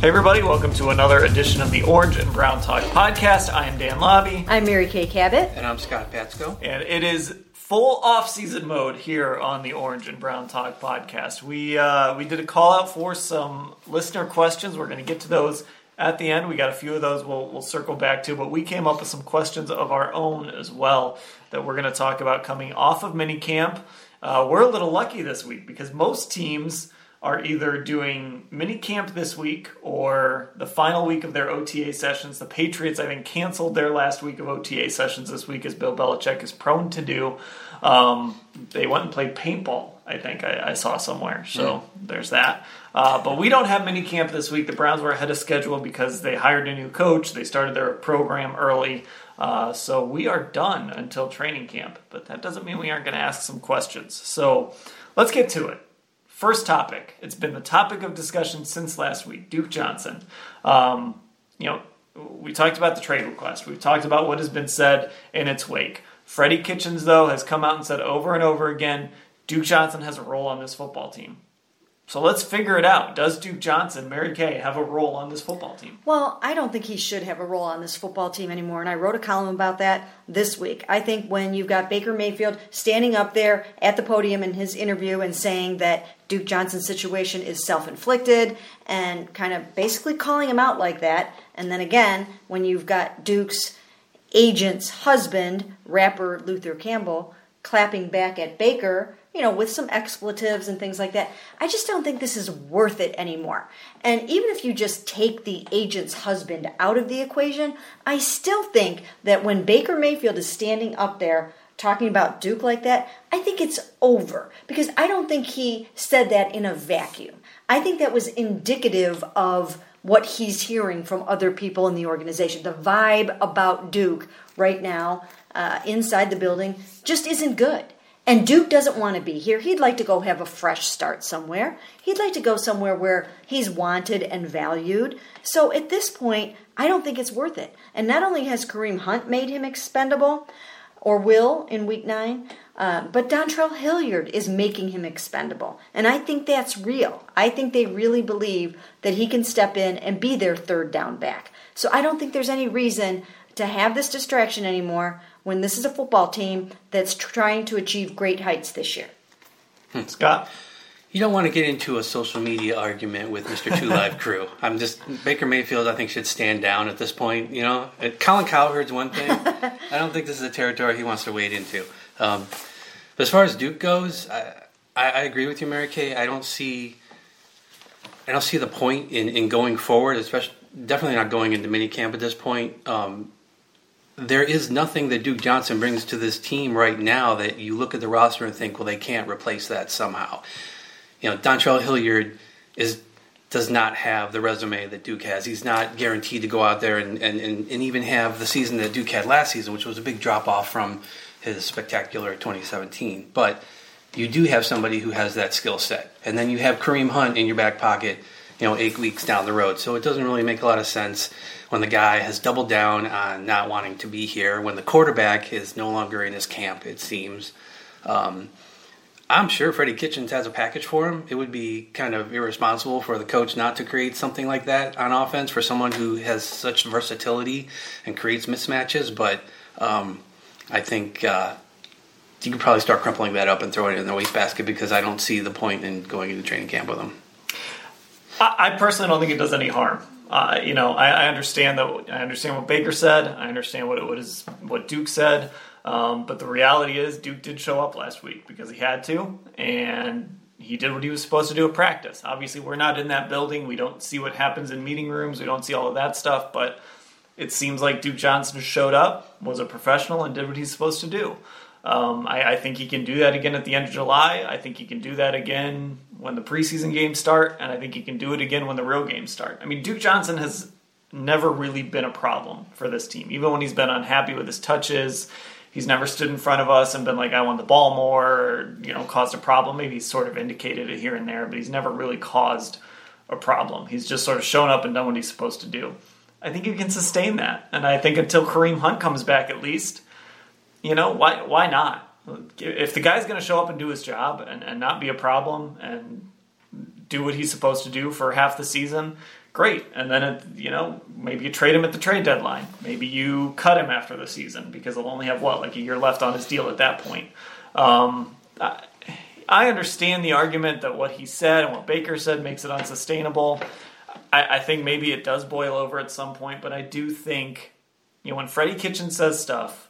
Hey everybody, welcome to another edition of the Orange and Brown Talk podcast. I am Dan Labbe, I'm Mary Kay Cabot. And I'm Scott Patsko. and it is full off-season mode here on the Orange and Brown Talk podcast. We uh, we did a call out for some listener questions. We're going to get to those at the end. We got a few of those we'll, we'll circle back to, but we came up with some questions of our own as well that we're going to talk about coming off of minicamp. Uh, we're a little lucky this week because most teams are either doing mini camp this week or the final week of their OTA sessions. The Patriots, I think, canceled their last week of OTA sessions this week, as Bill Belichick is prone to do. Um, they went and played paintball, I think I, I saw somewhere. So there's that. Uh, but we don't have mini camp this week. The Browns were ahead of schedule because they hired a new coach. They started their program early. Uh, so we are done until training camp. But that doesn't mean we aren't going to ask some questions. So let's get to it. First topic. It's been the topic of discussion since last week. Duke Johnson. Um, you know, we talked about the trade request. We've talked about what has been said in its wake. Freddie Kitchens, though, has come out and said over and over again Duke Johnson has a role on this football team. So let's figure it out. Does Duke Johnson, Mary Kay, have a role on this football team? Well, I don't think he should have a role on this football team anymore, and I wrote a column about that this week. I think when you've got Baker Mayfield standing up there at the podium in his interview and saying that Duke Johnson's situation is self inflicted and kind of basically calling him out like that, and then again, when you've got Duke's agent's husband, rapper Luther Campbell, clapping back at Baker, you know, with some expletives and things like that. I just don't think this is worth it anymore. And even if you just take the agent's husband out of the equation, I still think that when Baker Mayfield is standing up there talking about Duke like that, I think it's over because I don't think he said that in a vacuum. I think that was indicative of what he's hearing from other people in the organization. The vibe about Duke right now uh, inside the building just isn't good. And Duke doesn't want to be here. He'd like to go have a fresh start somewhere. He'd like to go somewhere where he's wanted and valued. So at this point, I don't think it's worth it. And not only has Kareem Hunt made him expendable, or will in week nine, uh, but Dontrell Hilliard is making him expendable. And I think that's real. I think they really believe that he can step in and be their third down back. So I don't think there's any reason to have this distraction anymore when this is a football team that's trying to achieve great heights this year. Scott? You don't want to get into a social media argument with Mr. Two Live Crew. I'm just Baker Mayfield. I think should stand down at this point. You know, Uh, Colin Cowherd's one thing. I don't think this is a territory he wants to wade into. Um, but as far as Duke goes, I, I, I agree with you, Mary Kay. I don't see, I don't see the point in, in going forward, especially definitely not going into minicamp at this point. Um, there is nothing that Duke Johnson brings to this team right now that you look at the roster and think, well, they can't replace that somehow. You know, Dontrell Hilliard is does not have the resume that Duke has. He's not guaranteed to go out there and, and, and, and even have the season that Duke had last season, which was a big drop off from his spectacular 2017. But you do have somebody who has that skill set. And then you have Kareem Hunt in your back pocket, you know, eight weeks down the road. So it doesn't really make a lot of sense when the guy has doubled down on not wanting to be here, when the quarterback is no longer in his camp, it seems. Um, I'm sure Freddie Kitchens has a package for him. It would be kind of irresponsible for the coach not to create something like that on offense for someone who has such versatility and creates mismatches. But um, I think uh, you could probably start crumpling that up and throwing it in the wastebasket because I don't see the point in going into training camp with him. I, I personally don't think it does any harm. Uh, you know, I, I, understand that. I understand what Baker said. I understand what it was, what Duke said. Um, but the reality is, Duke did show up last week because he had to, and he did what he was supposed to do at practice. Obviously, we're not in that building. We don't see what happens in meeting rooms. We don't see all of that stuff. But it seems like Duke Johnson showed up, was a professional, and did what he's supposed to do. Um, I, I, think he can do that again at the end of July. I think he can do that again when the preseason games start, and I think he can do it again when the real games start. I mean, Duke Johnson has never really been a problem for this team, even when he's been unhappy with his touches. He's never stood in front of us and been like, "I want the ball more," or you know, caused a problem. Maybe he's sort of indicated it here and there, but he's never really caused a problem. He's just sort of shown up and done what he's supposed to do. I think he can sustain that, and I think until Kareem Hunt comes back, at least you know, why why not? If the guy's going to show up and do his job and, and not be a problem and do what he's supposed to do for half the season, great. And then, it, you know, maybe you trade him at the trade deadline. Maybe you cut him after the season because he'll only have, what, like a year left on his deal at that point. Um, I, I understand the argument that what he said and what Baker said makes it unsustainable. I, I think maybe it does boil over at some point, but I do think, you know, when Freddie Kitchen says stuff,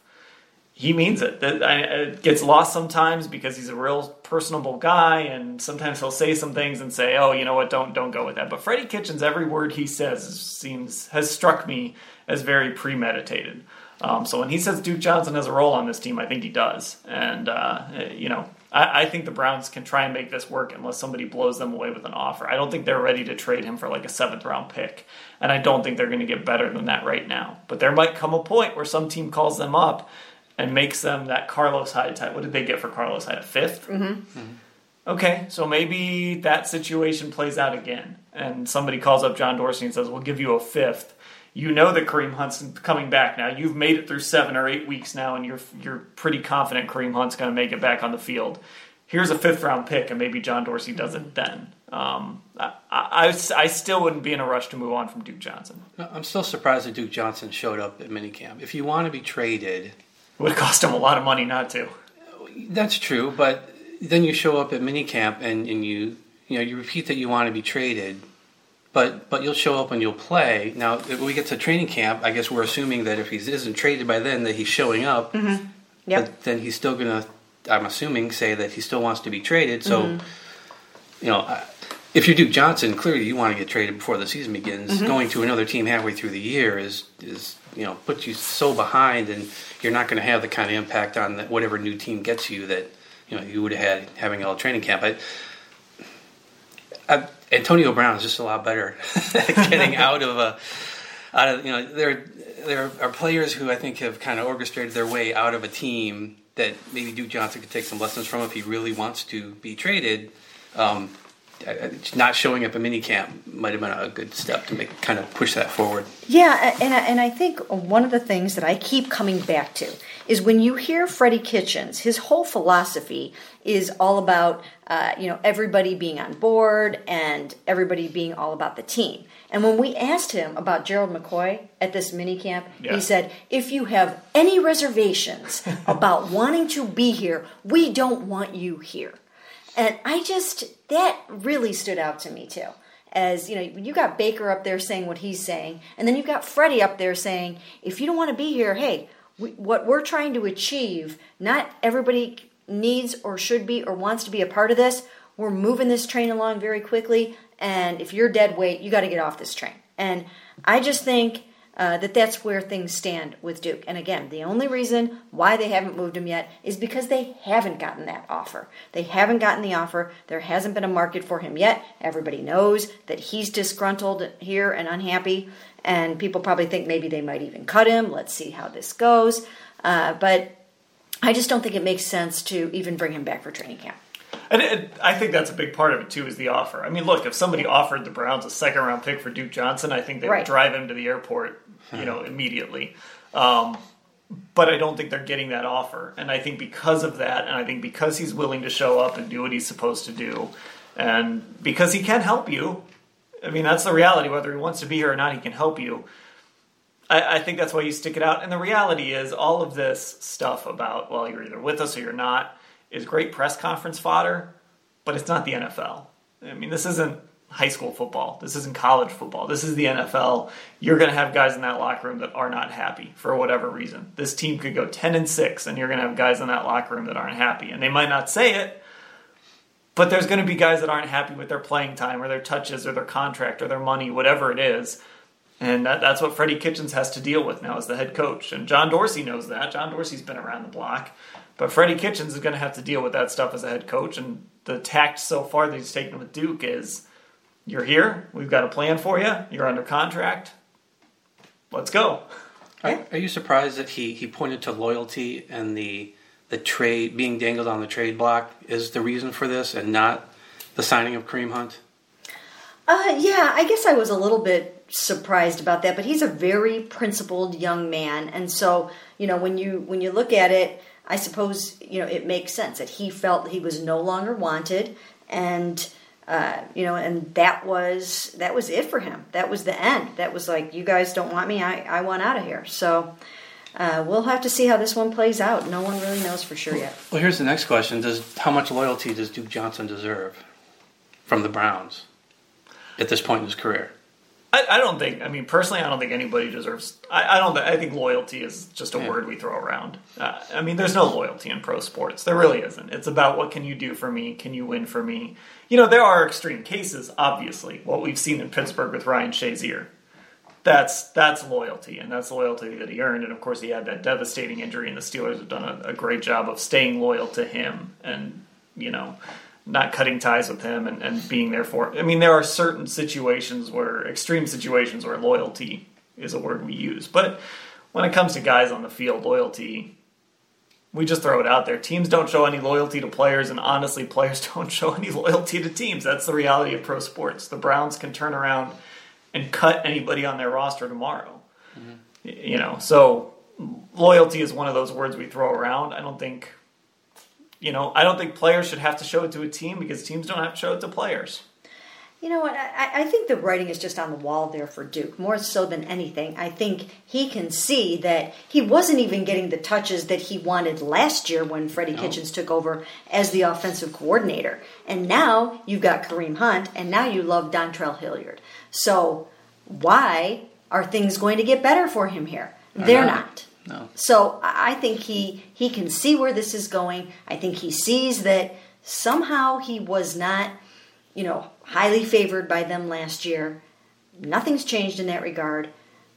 he means it. It gets lost sometimes because he's a real personable guy, and sometimes he'll say some things and say, "Oh, you know what? Don't don't go with that." But Freddie Kitchens, every word he says seems has struck me as very premeditated. Um, so when he says Duke Johnson has a role on this team, I think he does, and uh, you know, I, I, think the Browns can try and make this work unless somebody blows them away with an offer. I don't think they're ready to trade him for like a seventh round pick, and I don't think they're going to get better than that right now. But there might come a point where some team calls them up and makes them that Carlos Hyde type. What did they get for Carlos Hyde? A 5th mm-hmm. mm-hmm. Okay, so maybe that situation plays out again, and somebody calls up John Dorsey and says, "We'll give you a fifth. You know that Kareem Hunt's coming back now. You've made it through seven or eight weeks now, and you're you're pretty confident Kareem Hunt's going to make it back on the field. Here's a fifth round pick, and maybe John Dorsey does it then. Um, I, I, I, still wouldn't be in a rush to move on from Duke Johnson. I'm still surprised that Duke Johnson showed up at minicamp. If you want to be traded, it would cost him a lot of money not to. That's true, but then you show up at minicamp and, and you you know you repeat that you want to be traded, but but you'll show up and you'll play. Now when we get to training camp, I guess we're assuming that if he isn't traded by then, that he's showing up. Mm-hmm. Yep. But then he's still gonna, I'm assuming, say that he still wants to be traded. So, mm-hmm. you know, if you're Duke Johnson, clearly you want to get traded before the season begins. Mm-hmm. Going to another team halfway through the year is is you know puts you so behind, and you're not going to have the kind of impact on the, whatever new team gets you that you know you would have had having a training camp. I, I, Antonio Brown is just a lot better getting out of a out of you know there there are players who I think have kind of orchestrated their way out of a team that maybe Duke Johnson could take some lessons from if he really wants to be traded. Um, not showing up at minicamp might have been a good step to make kind of push that forward. Yeah, and and I think one of the things that I keep coming back to is when you hear Freddie Kitchens, his whole philosophy is all about uh, you know everybody being on board and everybody being all about the team. And when we asked him about Gerald McCoy at this minicamp, yeah. he said, "If you have any reservations about wanting to be here, we don't want you here." And I just, that really stood out to me too. As you know, you got Baker up there saying what he's saying, and then you've got Freddie up there saying, if you don't want to be here, hey, we, what we're trying to achieve, not everybody needs or should be or wants to be a part of this. We're moving this train along very quickly, and if you're dead weight, you got to get off this train. And I just think uh, that that's where things stand with Duke. And again, the only reason why they haven't moved him yet is because they haven't gotten that offer. They haven't gotten the offer. There hasn't been a market for him yet. Everybody knows that he's disgruntled here and unhappy. And people probably think maybe they might even cut him. Let's see how this goes. Uh, but I just don't think it makes sense to even bring him back for training camp. And it, I think that's a big part of it too, is the offer. I mean, look, if somebody offered the Browns a second round pick for Duke Johnson, I think they right. would drive him to the airport, you know, immediately. Um, but I don't think they're getting that offer, and I think because of that, and I think because he's willing to show up and do what he's supposed to do, and because he can help you. I mean, that's the reality. Whether he wants to be here or not, he can help you. I, I think that's why you stick it out. And the reality is, all of this stuff about well, you're either with us or you're not is great press conference fodder, but it's not the NFL. I mean, this isn't high school football. This isn't college football. This is the NFL. You're going to have guys in that locker room that are not happy for whatever reason. This team could go 10 and 6 and you're going to have guys in that locker room that aren't happy. And they might not say it, but there's going to be guys that aren't happy with their playing time or their touches or their contract or their money, whatever it is. And that, that's what Freddie Kitchens has to deal with now as the head coach. And John Dorsey knows that. John Dorsey's been around the block. But Freddie Kitchens is going to have to deal with that stuff as a head coach. And the tact so far that he's taken with Duke is you're here. We've got a plan for you. You're under contract. Let's go. Are, are you surprised that he, he pointed to loyalty and the the trade being dangled on the trade block is the reason for this and not the signing of Kareem Hunt? Uh, yeah, I guess I was a little bit surprised about that, but he's a very principled young man, and so you know when you when you look at it, I suppose you know it makes sense that he felt he was no longer wanted, and uh, you know, and that was that was it for him. That was the end. That was like, you guys don't want me. I I want out of here. So. Uh, we'll have to see how this one plays out. No one really knows for sure yet. Well, here's the next question: Does how much loyalty does Duke Johnson deserve from the Browns at this point in his career? I, I don't think. I mean, personally, I don't think anybody deserves. I, I don't. I think loyalty is just a Yeah. word we throw around. Uh, I mean, there's no loyalty in pro sports. There really isn't. It's about what can you do for me? Can you win for me? You know, there are extreme cases. Obviously, what we've seen in Pittsburgh with Ryan Shazier. That's that's loyalty, and that's loyalty that he earned. And of course, he had that devastating injury, and the Steelers have done a, a great job of staying loyal to him, and you know, not cutting ties with him and, and being there for. Him. I mean, there are certain situations where extreme situations where loyalty is a word we use, but when it comes to guys on the field, loyalty. We just throw it out there. Teams don't show any loyalty to players, and honestly, players don't show any loyalty to teams. That's the reality of pro sports. The Browns can turn around and cut anybody on their roster tomorrow. Mm-hmm. Y- You know, so loyalty is one of those words we throw around. I don't think, you know, I don't think players should have to show it to a team because teams don't have to show it to players. You know what? I, I think the writing is just on the wall there for Duke, more so than anything. I think he can see that he wasn't even getting the touches that he wanted last year when Freddie Kitchens took over as the offensive coordinator. And now you've got Kareem Hunt, and now you love Dontrell Hilliard. So why are things going to get better for him here? They're not. No. So I I think he he can see where this is going. I think he sees that somehow he was not, you know, highly favored by them last year. Nothing's changed in that regard.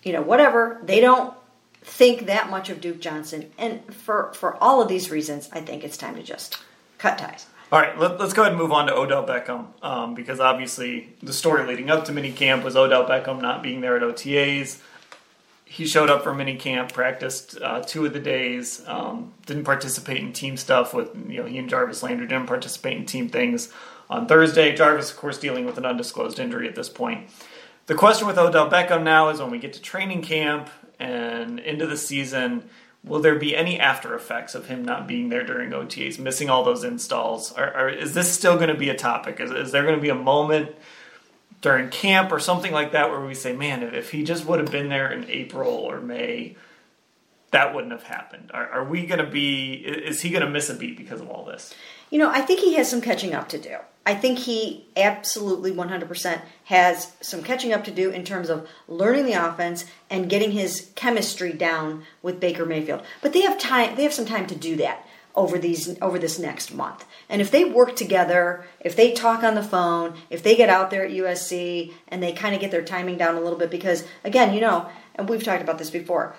You know, whatever. They don't think that much of Duke Johnson. And for for all of these reasons, I think it's time to just cut ties. All right, let, us go ahead and move on to Odell Beckham um, because obviously the story leading up to minicamp was Odell Beckham not being there at OTAs. He showed up for mini camp, practiced uh, two of the days, um, didn't participate in team stuff with you know he and Jarvis Landry didn't participate in team things on Thursday. Jarvis, of course, dealing with an undisclosed injury at this point. The question with Odell Beckham now is when we get to training camp and into the season, will there be any after effects of him not being there during OTAs, missing all those installs? Or, or is this still going to be a topic? Is, is there going to be a moment during camp or something like that where we say, man, if he just would have been there in April or May, that wouldn't have happened? Are, are we going to be, is he going to miss a beat because of all this? You know, I think he has some catching up to do. I think he absolutely 100% has some catching up to do in terms of learning the offense and getting his chemistry down with Baker Mayfield. But they have time they have some time to do that over these over this next month. And if they work together, if they talk on the phone, if they get out there at USC and they kind of get their timing down a little bit because again, you know, and we've talked about this before,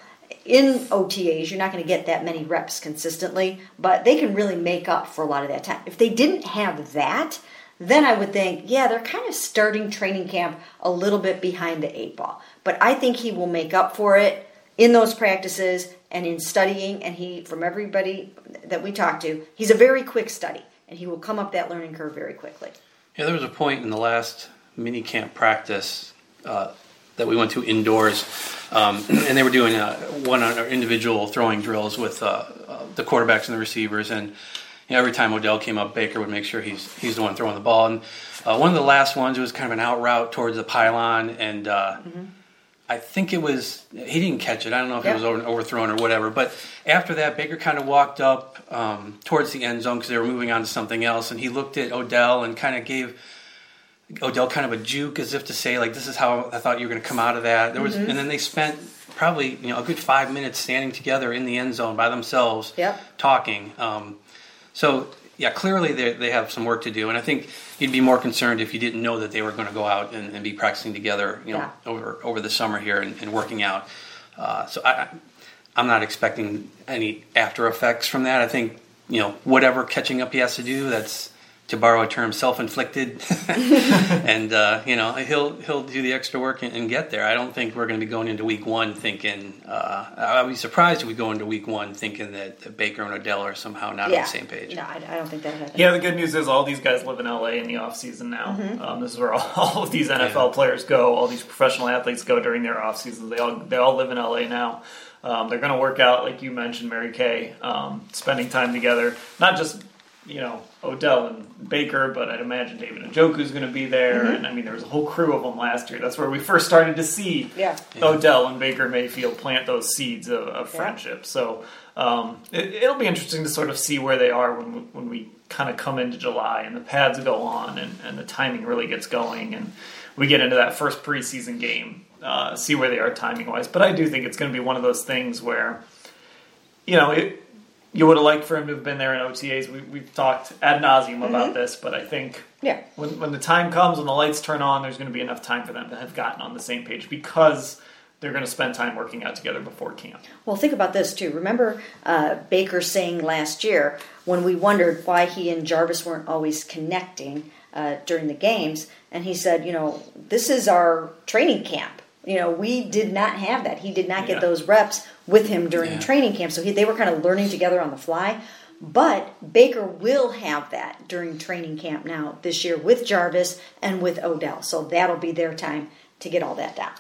in OTAs, you're not going to get that many reps consistently, but they can really make up for a lot of that time. If they didn't have that, then I would think, yeah, they're kind of starting training camp a little bit behind the eight ball. But I think he will make up for it in those practices and in studying. And he, from everybody that we talk to, he's a very quick study and he will come up that learning curve very quickly. Yeah, there was a point in the last mini camp practice uh, that we went to indoors, um, and they were doing uh, one on individual throwing drills with uh, uh, the quarterbacks and the receivers. And you know, every time Odell came up, Baker would make sure he's he's the one throwing the ball. And uh, one of the last ones was kind of an out route towards the pylon, and uh, I I think it was he didn't catch it. I don't know if Yeah. it was over, overthrown or whatever. But after that, Baker kind of walked up um, towards the end zone because they were moving on to something else, and he looked at Odell and kind of gave Odell kind of a juke as if to say like, "This is how I thought you were going to come out of that." There was, Mm-hmm. and then they spent probably you know a good five minutes standing together in the end zone by themselves, Yep. talking. Um, so yeah, clearly they they have some work to do, and I think you'd be more concerned if you didn't know that they were going to go out and, and be practicing together, you know, Yeah. over over the summer here and, and working out. Uh, so I, I- I'm not expecting any after effects from that. I think you know whatever catching up he has to do, that's to borrow a term, self-inflicted, and uh, you know he'll he'll do the extra work and, and get there. I don't think we're going to be going into week one thinking. Uh, I'd be surprised if we go into week one thinking that, that Baker and Odell are somehow not yeah. on the same page. No, I, I don't think that happened. Yeah, the good news is all these guys live in LA in the off season now. Mm-hmm. Um, this is where all, all of these NFL players go. All these professional athletes go during their off seasons. They all they all live in LA now. Um, they're going to work out, like you mentioned, Mary Kay, um, spending time together. Not just you know Odell and Baker, but I'd imagine David and Njoku's going to be there. Mm-hmm. And I mean, there was a whole crew of them last year. That's where we first started to see Yeah. Odell and Baker Mayfield plant those seeds of, of Yeah. friendship. So um, it, it'll be interesting to sort of see where they are when we, when we kind of come into July and the pads go on and, and the timing really gets going and we get into that first preseason game. Uh, see where they are timing wise, but I do think it's going to be one of those things where, you know, it, you would have liked for him to have been there in OTAs. We, we've talked ad nauseum about this, but I think Yeah. when, when the time comes, when the lights turn on, there's going to be enough time for them to have gotten on the same page because they're going to spend time working out together before camp. Well, think about this too. Remember uh, Baker saying last year when we wondered why he and Jarvis weren't always connecting uh, during the games, and he said, you know, this is our training camp. You know, we did not have that. He did not get Yeah. those reps with him during Yeah. training camp, so he, they were kind of learning together on the fly. But Baker will have that during training camp now this year with Jarvis and with Odell. So that'll be their time to get all that down.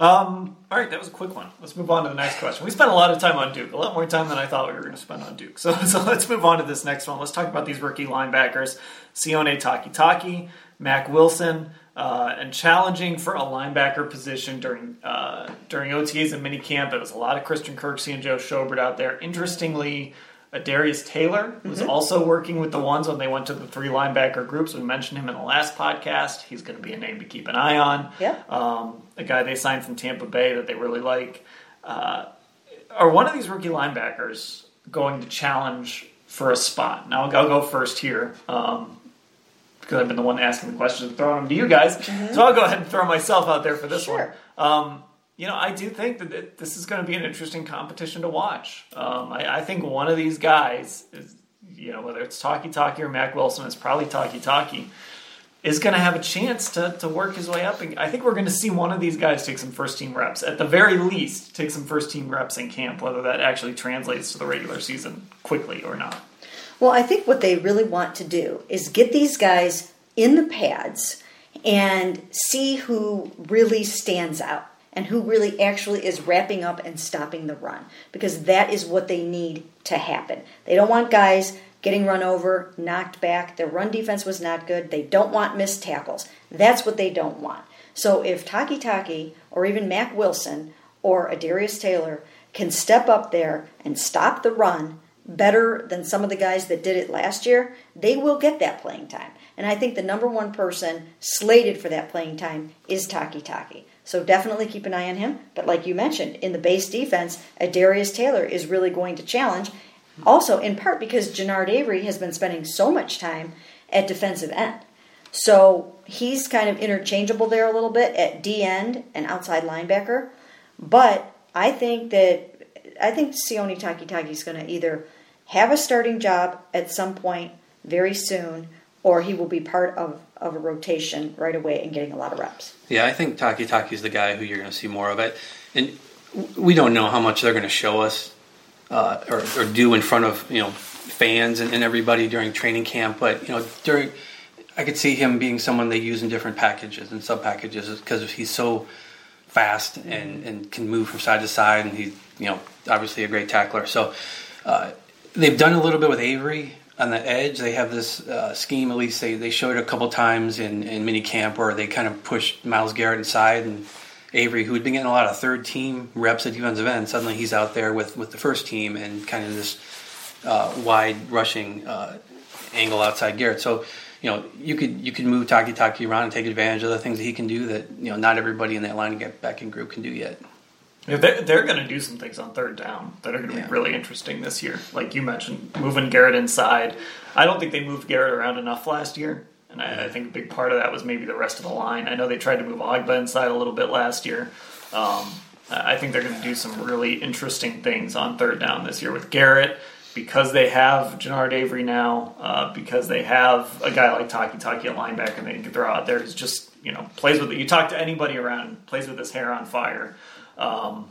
Um, all right, that was a quick one. Let's move on to the next question. We spent a lot of time on Duke, a lot more time than I thought we were going to spend on Duke. So, so let's move on to this next one. Let's talk about these rookie linebackers, Sione Takitaki, Mac Wilson, uh, and challenging for a linebacker position during uh, during OTAs and minicamp. It was a lot of Christian Kirksey and Joe Schobert out there. Interestingly, uh, Darius Taylor was also working with the ones when they went to the three linebacker groups. We mentioned him in the last podcast. He's going to be a name to keep an eye on. Yep. Um, a guy they signed from Tampa Bay that they really like. Uh, are one of these rookie linebackers going to challenge for a spot? Now, I'll go first here um, because I've been the one asking the questions and throwing them to you guys. So I'll go ahead and throw myself out there for this Sure. one. Um, you know, I do think that it, this is going to be an interesting competition to watch. Um, I, I think one of these guys is, you know, whether it's Takitaki or Mack Wilson, it's probably Takitaki, is going to have a chance to, to work his way up. And I think we're going to see one of these guys take some first team reps. At the very least, take some first team reps in camp, whether that actually translates to the regular season quickly or not. Well, I think what they really want to do is get these guys in the pads and see who really stands out and who really actually is wrapping up and stopping the run because that is what they need to happen. They don't want guys getting run over, knocked back. Their run defense was not good. They don't want missed tackles. That's what they don't want. So if Takitaki or even Mack Wilson or Adarius Taylor can step up there and stop the run better than some of the guys that did it last year, they will get that playing time. And I think the number one person slated for that playing time is Takitaki. So definitely keep an eye on him. But like you mentioned, in the base defense, Adarius Taylor is really going to challenge. Also, in part because Genard Avery has been spending so much time at defensive end. So he's kind of interchangeable there a little bit at D end and outside linebacker. But I think that I think Sione Takitaki is going to either have a starting job at some point very soon, or he will be part of, of a rotation right away and getting a lot of reps. Yeah, I think Takitaki is the guy who you're going to see more of it. And we don't know how much they're going to show us uh, or, or do in front of you know fans and, and everybody during training camp. But you know, during I could see him being someone they use in different packages and sub packages because he's so fast and, and can move from side to side, and he's you know obviously a great tackler. So uh, they've done a little bit with Avery on the edge. They have this uh, scheme. At least they, they showed a couple times in in mini camp where they kind of pushed Myles Garrett inside and Avery, who had been getting a lot of third team reps at defensive end, suddenly he's out there with, with the first team and kind of this uh, wide rushing uh, angle outside Garrett. So, you know, you could you could move Takitaki around and take advantage of the things that he can do that you know not everybody in that line back in group can do yet. Yeah, they're, they're going to do some things on third down that are going to Yeah. be really interesting this year. Like you mentioned, moving Garrett inside. I don't think they moved Garrett around enough last year, and I, I think a big part of that was maybe the rest of the line. I know they tried to move Ogbah inside a little bit last year. Um, I think they're going to do some really interesting things on third down this year with Garrett because they have Genard Avery now, uh, because they have a guy like Takitaki, a linebacker and they can throw out there who's just you know plays with it. You talk to anybody around, plays with his hair on fire. Um,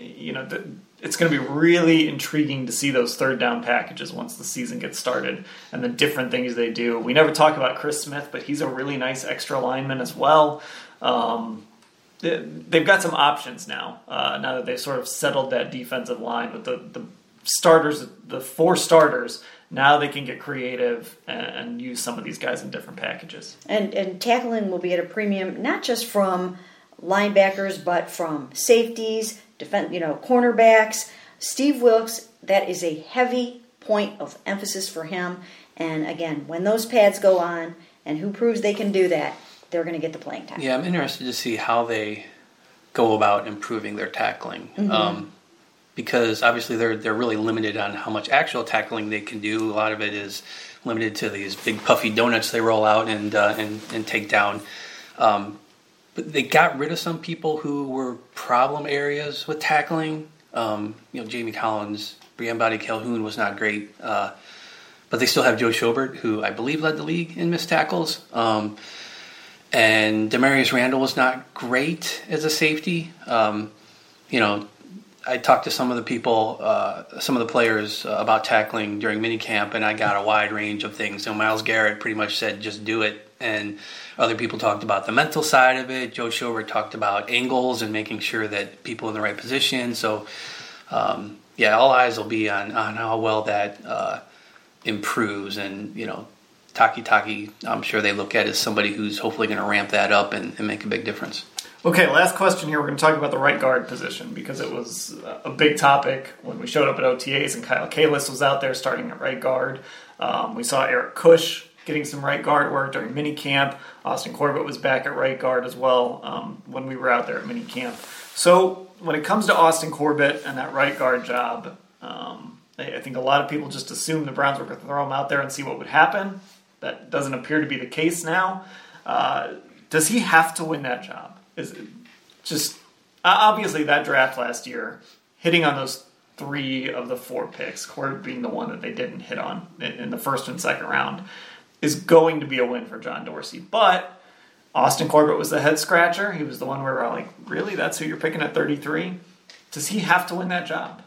you know, th- it's going to be really intriguing to see those third down packages once the season gets started and the different things they do. We never talk about Chris Smith, but he's a really nice extra lineman as well. Um, they- they've got some options now. Uh, now that they've sort of settled that defensive line with the, the starters, the four starters. Now they can get creative and, and use some of these guys in different packages. And and tackling will be at a premium not just from linebackers but from safeties, defense, you know, cornerbacks. Steve Wilks, that is a heavy point of emphasis for him. And again, when those pads go on, and who proves they can do that, they're going to get the playing time. Yeah, I'm interested to see how they go about improving their tackling. Um, because obviously they're they're really limited on how much actual tackling they can do. A lot of it is limited to these big puffy donuts they roll out and uh, and and take down. Um, they got rid of some people who were problem areas with tackling. Um, you know, Jamie Collins, Briean Boddy-Calhoun was not great. Uh, but they still have Joe Schobert, who I believe led the league in missed tackles. Um, and Damarious Randall was not great as a safety. Um, you know, I talked to some of the people, uh, some of the players uh, about tackling during minicamp, and I got a wide range of things. So Myles Garrett pretty much said, "Just do it," and other people talked about the mental side of it. Joe Schobert talked about angles and making sure that people in the right position. So, um, yeah, all eyes will be on on how well that uh, improves, and you know, Takitaki, I'm sure they look at as somebody who's hopefully going to ramp that up and, and make a big difference. Okay, last question here. We're going to talk about the right guard position because it was a big topic when we showed up at OTAs and Kyle Kalis was out there starting at right guard. Um, we saw Eric Kush getting some right guard work during mini camp. Austin Corbett was back at right guard as well um, when we were out there at mini camp. So when it comes to Austin Corbett and that right guard job, um, I think a lot of people just assume the Browns were going to throw him out there and see what would happen. That doesn't appear to be the case now. Uh, does he have to win that job? Is it just obviously that draft last year, hitting on those three of the four picks, Corbett being the one that they didn't hit on in, in the first and second round, is going to be a win for John Dorsey. But Austin Corbett was the head scratcher. He was the one where we're like, really? That's who you're picking at 33? Does he have to win that job?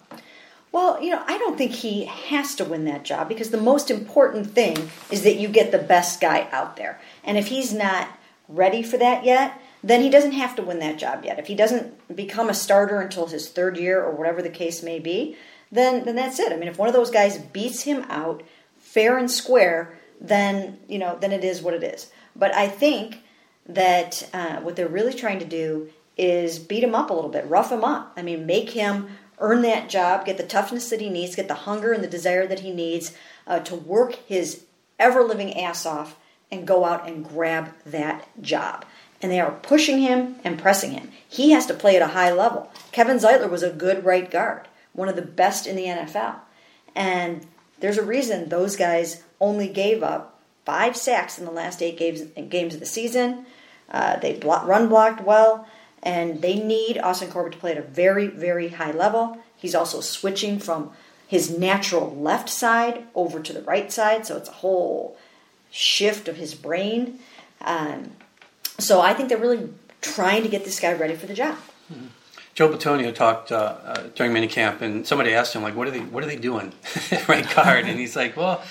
Well, you know, I don't think he has to win that job because the most important thing is that you get the best guy out there. And if he's not ready for that yet, then he doesn't have to win that job yet. If he doesn't become a starter until his third year or whatever the case may be, then then that's it. I mean, if one of those guys beats him out fair and square, then you know, then it is what it is. But I think that uh, what they're really trying to do is beat him up a little bit, rough him up. I mean, make him earn that job, get the toughness that he needs, get the hunger and the desire that he needs uh, to work his ever living ass off and go out and grab that job. And they are pushing him and pressing him. He has to play at a high level. Kevin Zeitler was a good right guard, one of the best in the NFL. And there's a reason those guys only gave up five sacks in the last eight games, games of the season. Uh, they blo- run blocked well, and they need Austin Corbett to play at a very, very high level. He's also switching from his natural left side over to the right side, so it's a whole shift of his brain. Um, so I think they're really trying to get this guy ready for the job. Joe Bitonio talked uh, uh, during minicamp, and somebody asked him like, "What are they? What are they doing, right guard?" and he's like, "Well,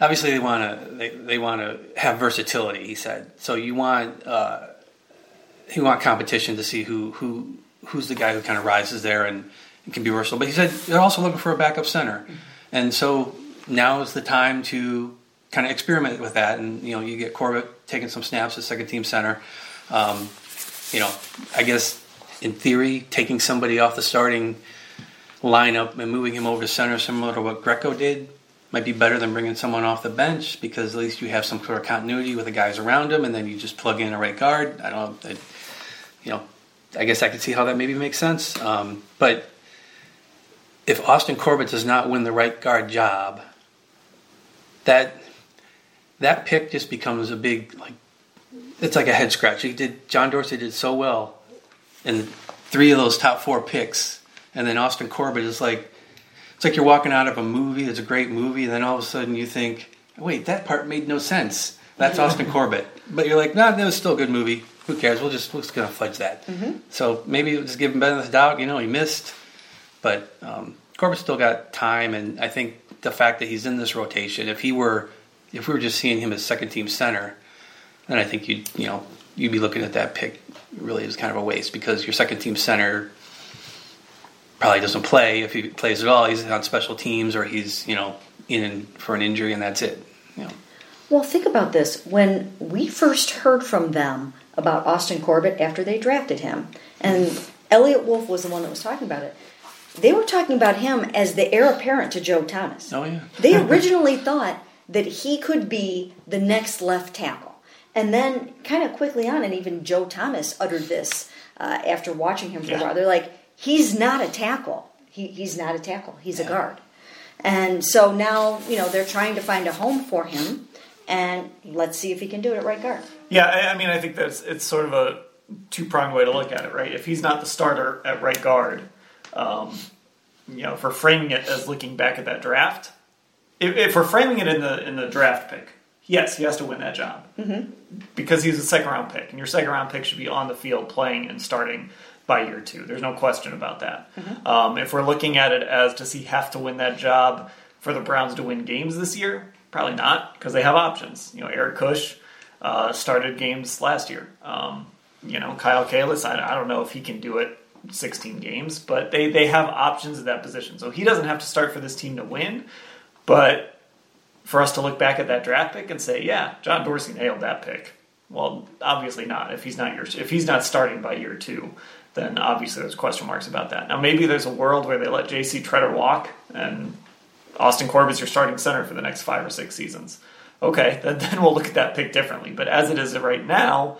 obviously they want to they, they want to have versatility." He said, "So you want uh, you want competition to see who who who's the guy who kind of rises there and, and can be versatile." But he said they're also looking for a backup center, and so now is the time to kind of experiment with that. And you know, you get Corbett taking some snaps at second team center. Um, you know, I guess in theory, taking somebody off the starting lineup and moving him over to center, similar to what Greco did, might be better than bringing someone off the bench because at least you have some sort of continuity with the guys around him, and then you just plug in a right guard. I don't know, you know, I guess I could see how that maybe makes sense. Um, but if Austin Corbett does not win the right guard job, that that pick just becomes a big like it's like a head scratch. He did John Dorsey did so well in three of those top four picks, and then Austin Corbett is like it's like you're walking out of a movie. It's a great movie, and then all of a sudden you think, wait, that part made no sense. That's Austin Corbett, but you're like, no, nah, that was still a good movie. Who cares? We'll just we're just gonna fudge that. Mm-hmm. So maybe we'll just give him benefit of the doubt. You know, he missed, but um, Corbett's still got time, and I think the fact that he's in this rotation, if he were, if we were just seeing him as second team center, then I think you you know you'd be looking at that pick really is kind of a waste because your second team center probably doesn't play if he plays at all. He's on special teams or he's you know in for an injury and that's it. You know. Well, think about this. When we first heard from them about Austin Corbett after they drafted him, and Eliot Wolf was the one that was talking about it. They were talking about him as the heir apparent to Joe Thomas. Oh yeah. they originally thought that he could be the next left tackle. And then, kind of quickly on, and even Joe Thomas uttered this uh, after watching him for yeah. a while. They're like, he's not a tackle. He, he's not a tackle. He's yeah. a guard. And so now, you know, they're trying to find a home for him, and let's see if he can do it at right guard. Yeah, I, I mean, I think that's it's sort of a two pronged way to look at it, right? If he's not the starter at right guard, um, you know, if we're framing it as looking back at that draft, if, if we're framing it in the in the draft pick, yes, he has to win that job mm-hmm. because he's a second round pick, and your second round pick should be on the field playing and starting by year two. There's no question about that. Mm-hmm. Um, if we're looking at it as does he have to win that job for the Browns to win games this year? Probably not because they have options. You know, Eric Kush uh, started games last year. Um, you know, Kyle Kalis, I, I don't know if he can do it 16 games, but they, they have options at that position. So he doesn't have to start for this team to win, but for us to look back at that draft pick and say, yeah, John Dorsey nailed that pick. Well, obviously not. If he's not your, if he's not starting by year two, then obviously there's question marks about that. Now maybe there's a world where they let J.C. Tretter walk and Austin Corbett's your starting center for the next five or six seasons. Okay, then, then we'll look at that pick differently. But as it is right now,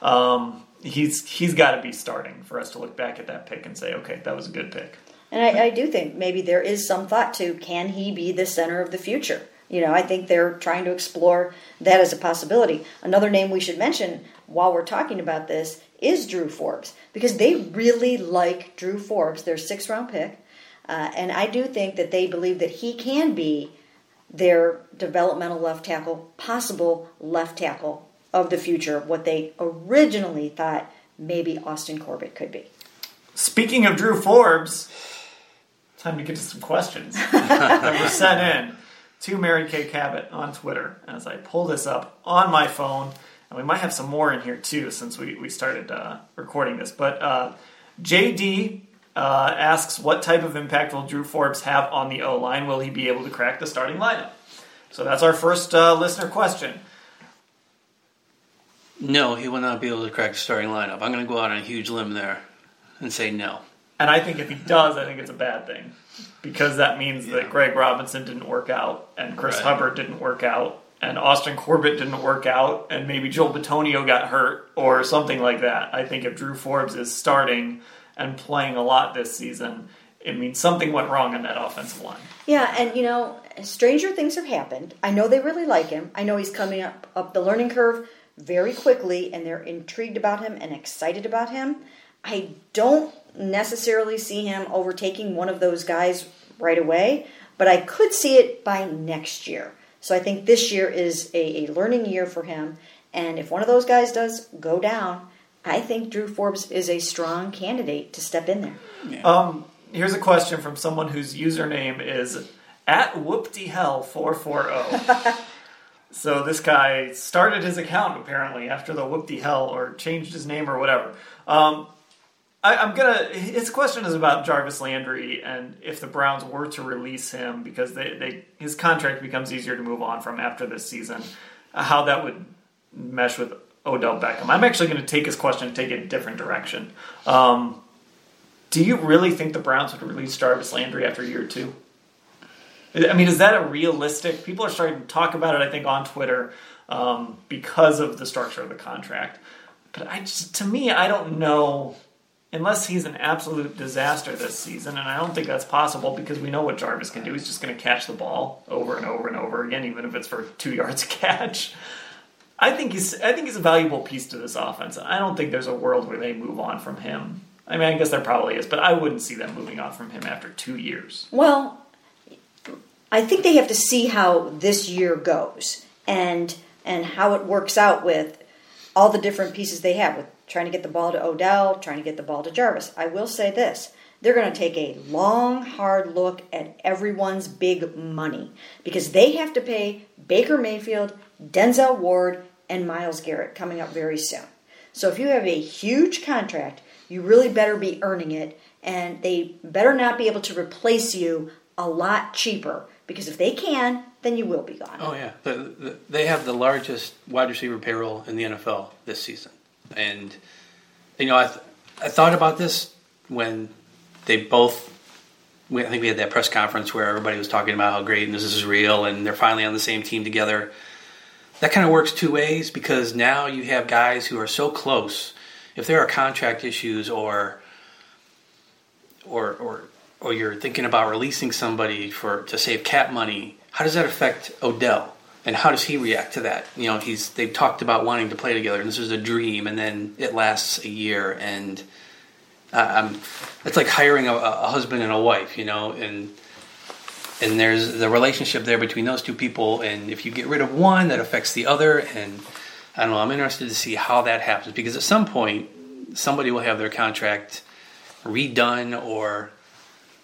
um, he's he's got to be starting for us to look back at that pick and say, okay, that was a good pick. And I, I do think maybe there is some thought to can he be the center of the future? You know, I think they're trying to explore that as a possibility. Another name we should mention while we're talking about this is Drew Forbes because they really like Drew Forbes, their sixth round pick. Uh, and I do think that they believe that he can be their developmental left tackle, possible left tackle of the future, what they originally thought maybe Austin Corbett could be. Speaking of Drew Forbes, time to get to some questions that were sent in to Mary Kay Cabot on Twitter as I pull this up on my phone. And we might have some more in here too since we, we started uh, recording this. But uh, JD uh, asks, What type of impact will Drew Forbes have on the O line? Will he be able to crack the starting lineup? So that's our first uh, listener question. No, he will not be able to crack the starting lineup. I'm going to go out on a huge limb there and say no. And I think if he does, I think it's a bad thing because that means yeah. that Greg Robinson didn't work out and Chris right. Hubbard didn't work out and Austin Corbett didn't work out and maybe Joel Bitonio got hurt or something like that. I think if Drew Forbes is starting and playing a lot this season, it means something went wrong in that offensive line. Yeah, and you know, stranger things have happened. I know they really like him. I know he's coming up up the learning curve very quickly and they're intrigued about him and excited about him. I don't necessarily see him overtaking one of those guys right away, but I could see it by next year. So I think this year is a, a learning year for him. And if one of those guys does go down, I think Drew Forbes is a strong candidate to step in there. Yeah. Um, here's a question from someone whose username is at whoopdehell440. so this guy started his account apparently after the whoopdehell or changed his name or whatever. Um, I, am gonna. His question is about Jarvis Landry and if the Browns were to release him because they, they his contract becomes easier to move on from after this season, how that would mesh with Odell Beckham. I'm actually going to take his question and take it a different direction. Um, do you really think the Browns would release Jarvis Landry after year two? I mean, is that a realistic? People are starting to talk about it. I think on Twitter um, because of the structure of the contract. But I just, to me, I don't know unless he's an absolute disaster this season, and I don't think that's possible because we know what Jarvis can do. He's just going to catch the ball over and over and over again, even if it's for two yards a catch. I think he's I think he's a valuable piece to this offense. I don't think there's a world where they move on from him. I mean, I guess there probably is, but I wouldn't see them moving on from him after two years. Well, I think they have to see how this year goes and and how it works out with all the different pieces they have with trying to get the ball to Odell, trying to get the ball to Jarvis. I will say this. They're going to take a long, hard look at everyone's big money because they have to pay Baker Mayfield, Denzel Ward, and Myles Garrett coming up very soon. So if you have a huge contract, you really better be earning it, and they better not be able to replace you a lot cheaper because if they can, then you will be gone. Oh yeah, the, the, they have the largest wide receiver payroll in the NFL this season, and you know I th- I thought about this when they both. I think we had that press conference where everybody was talking about how great and this is real, and they're finally on the same team together. That kind of works two ways because now you have guys who are so close. If there are contract issues or or or or you're thinking about releasing somebody for to save cap money, how does that affect Odell? And how does he react to that? You know, he's they've talked about wanting to play together, and this is a dream, and then it lasts a year, and uh, um, it's like hiring a, a husband and a wife, you know, and and there's the relationship there between those two people, and if you get rid of one, that affects the other, and I don't know. I'm interested to see how that happens because at some point, somebody will have their contract redone or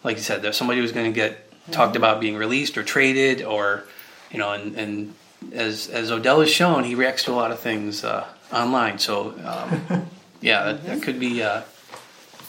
like you said, there's somebody who's going to get talked about being released or traded, or you know, and, and as as Odell has shown, he reacts to a lot of things uh, online. So um, yeah, that, that, could be uh,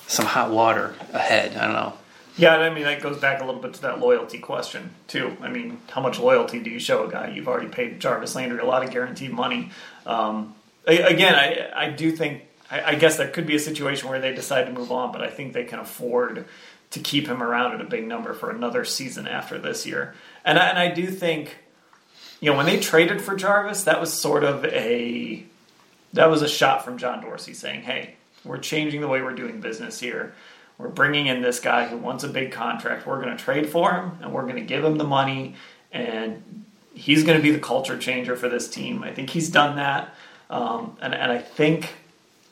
some hot water ahead. I don't know. Yeah, I mean that goes back a little bit to that loyalty question too. I mean, how much loyalty do you show a guy? You've already paid Jarvis Landry a lot of guaranteed money. Um, again, I I do think I, I guess there could be a situation where they decide to move on, but I think they can afford to keep him around at a big number for another season after this year. And I, and I do think, you know, when they traded for Jarvis, that was sort of a that was a shot from John Dorsey saying, "Hey, we're changing the way we're doing business here. We're bringing in this guy who wants a big contract. We're going to trade for him, and we're going to give him the money, and he's going to be the culture changer for this team. I think he's done that, um, and and I think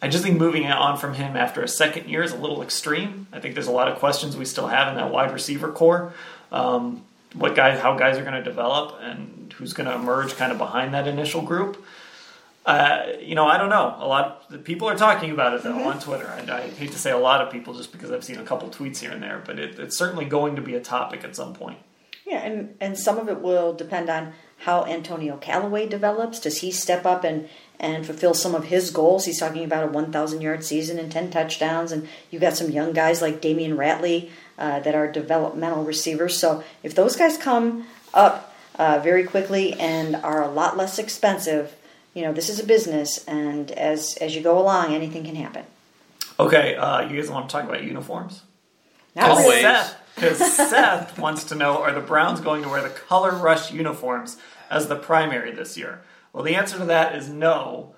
I just think moving on from him after a second year is a little extreme. I think there's a lot of questions we still have in that wide receiver corps. Um, what guys, how guys are going to develop, and who's going to emerge kind of behind that initial group. Uh, you know, I don't know. A lot of people are talking about it though mm-hmm. on Twitter. I, I, hate to say a lot of people just because I've seen a couple tweets here and there, but it, it's certainly going to be a topic at some point. Yeah, and and some of it will depend on how Antonio Callaway develops. Does he step up and and fulfill some of his goals. He's talking about a 1,000 yard season and 10 touchdowns, and you've got some young guys like Damion Ratley uh, that are developmental receivers. So if those guys come up uh, very quickly and are a lot less expensive, you know this is a business, and as as you go along, anything can happen. Okay, uh, you guys want to talk about uniforms? Not Always. Because Seth, Seth wants to know: Are the Browns going to wear the color rush uniforms as the primary this year? Well, the answer to that is no.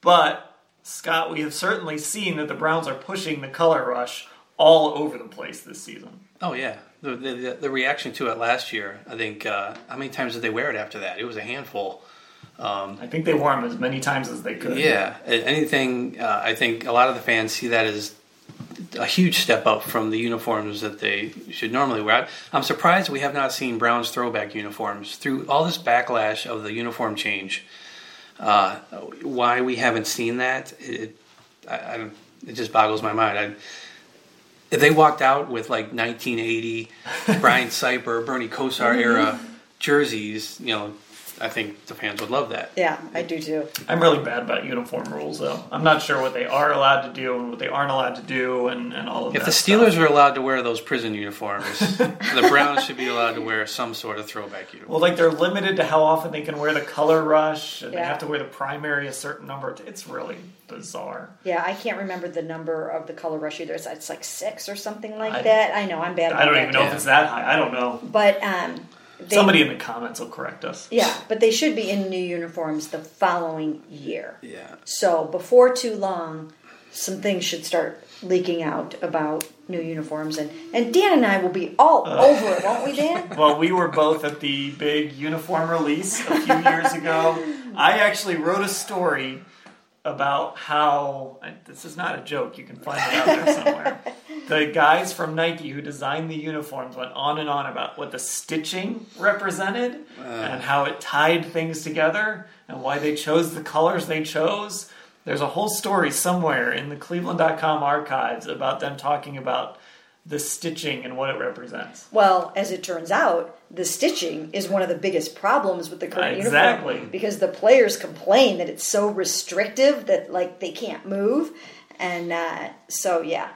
But, Scott, we have certainly seen that the Browns are pushing the color rush all over the place this season. Oh, yeah. The, the, the reaction to it last year, I think, uh, how many times did they wear it after that? It was a handful. Um, I think they wore them as many times as they could. Yeah. Anything, uh, I think a lot of the fans see that as a huge step up from the uniforms that they should normally wear. I'm surprised we have not seen Browns throwback uniforms through all this backlash of the uniform change. Uh, why we haven't seen that, it, I, I, it just boggles my mind. I, if they walked out with like 1980 Brian Sipe, Bernie Kosar era mm-hmm. jerseys, you know, I think the fans would love that. Yeah, I do too. I'm really bad about uniform rules, though. I'm not sure what they are allowed to do and what they aren't allowed to do, and, and all of If that. If the Steelers were allowed to wear those prison uniforms, the Browns should be allowed to wear some sort of throwback uniform. Well, like they're limited to how often they can wear the color rush, and they have to wear the primary a certain number. It's really bizarre. Yeah, I can't remember the number of the color rush either. It's, it's like six or something like I- that. I know I'm bad. About I don't that even know too. if it's that high. I don't know. But um, they, Somebody in the comments will correct us. yeah, but they should be in new uniforms the following year. yeah. So before too long, some things should start leaking out about new uniforms, and and Dan and I will be all uh. over it, won't we, Dan? Well, we were both at the big uniform release a few years ago. I actually wrote a story about how and this is not a joke. You can find it out there somewhere. The guys from Nike who designed the uniforms went on and on about what the stitching represented and how it tied things together and why they chose the colors they chose. There's a whole story somewhere in the Cleveland.com archives about them talking about the stitching and what it represents. Well, as it turns out, the stitching is one of the biggest problems with the current Exactly. uniform because the players complain that it's so restrictive that like they can't move, and uh, so yeah.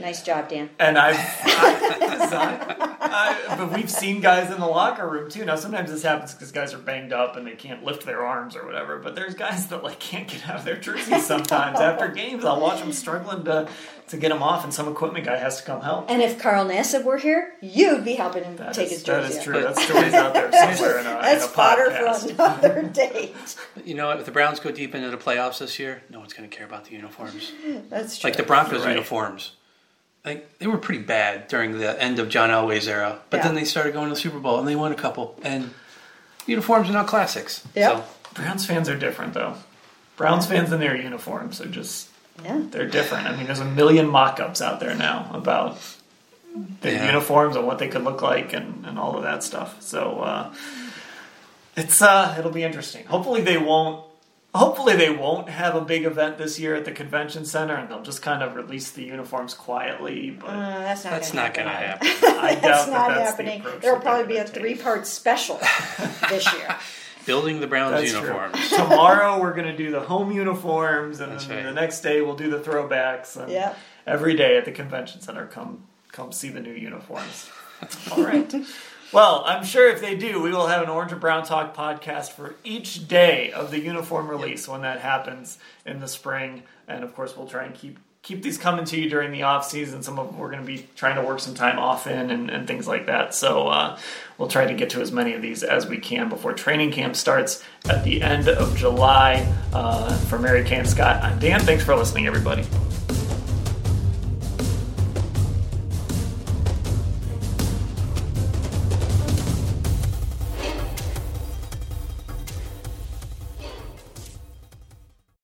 Nice job, Dan. And I've, I, I, but we've seen guys in the locker room too. Now sometimes this happens because guys are banged up and they can't lift their arms or whatever. But there's guys that like can't get out of their jerseys sometimes after games. I'll watch them struggling to to get them off, and some equipment guy has to come help. And if Carl Nassib were here, you'd be helping him That take is- his that jersey is off. true. That story's out there somewhere in a, That's in a fodder podcast. for another date. You know? If the Browns go deep into the playoffs this year, no one's going to care about the uniforms. That's true. Like the Broncos right. uniforms. Like they were pretty bad during the end of John Elway's era, but Yeah. then they started going to the Super Bowl and they won a couple. And uniforms are not classics. Yeah. So Browns fans are different though. Browns fans in their uniforms are just yeah. they're different. I mean, there's a million mock-ups out there now about their Yeah. uniforms and what they could look like and, and all of that stuff. So uh, it's uh, it'll be interesting. Hopefully they won't. Hopefully they won't have a big event this year at the convention center, and they'll just kind of release the uniforms quietly. But Uh, that's not. that's gonna not going to happen. happen. I doubt That's that not that's happening. the. There'll probably be a three-part special this year. Building the Browns That's uniforms. true. Tomorrow we're going to do the home uniforms, and then right. the next day we'll do the throwbacks. And Yep. every day at the convention center, come come see the new uniforms. All right. Well, I'm sure if they do, we will have an Orange and Brown Talk podcast for each day of the uniform release when that happens in the spring, and of course we'll try and keep keep these coming to you during the off season. Some of them we're going to be trying to work some time off in and, and things like that. So uh, we'll try to get to as many of these as we can before training camp starts at the end of July. Uh, for Mary and Scott, I'm Dan. Thanks for listening, everybody.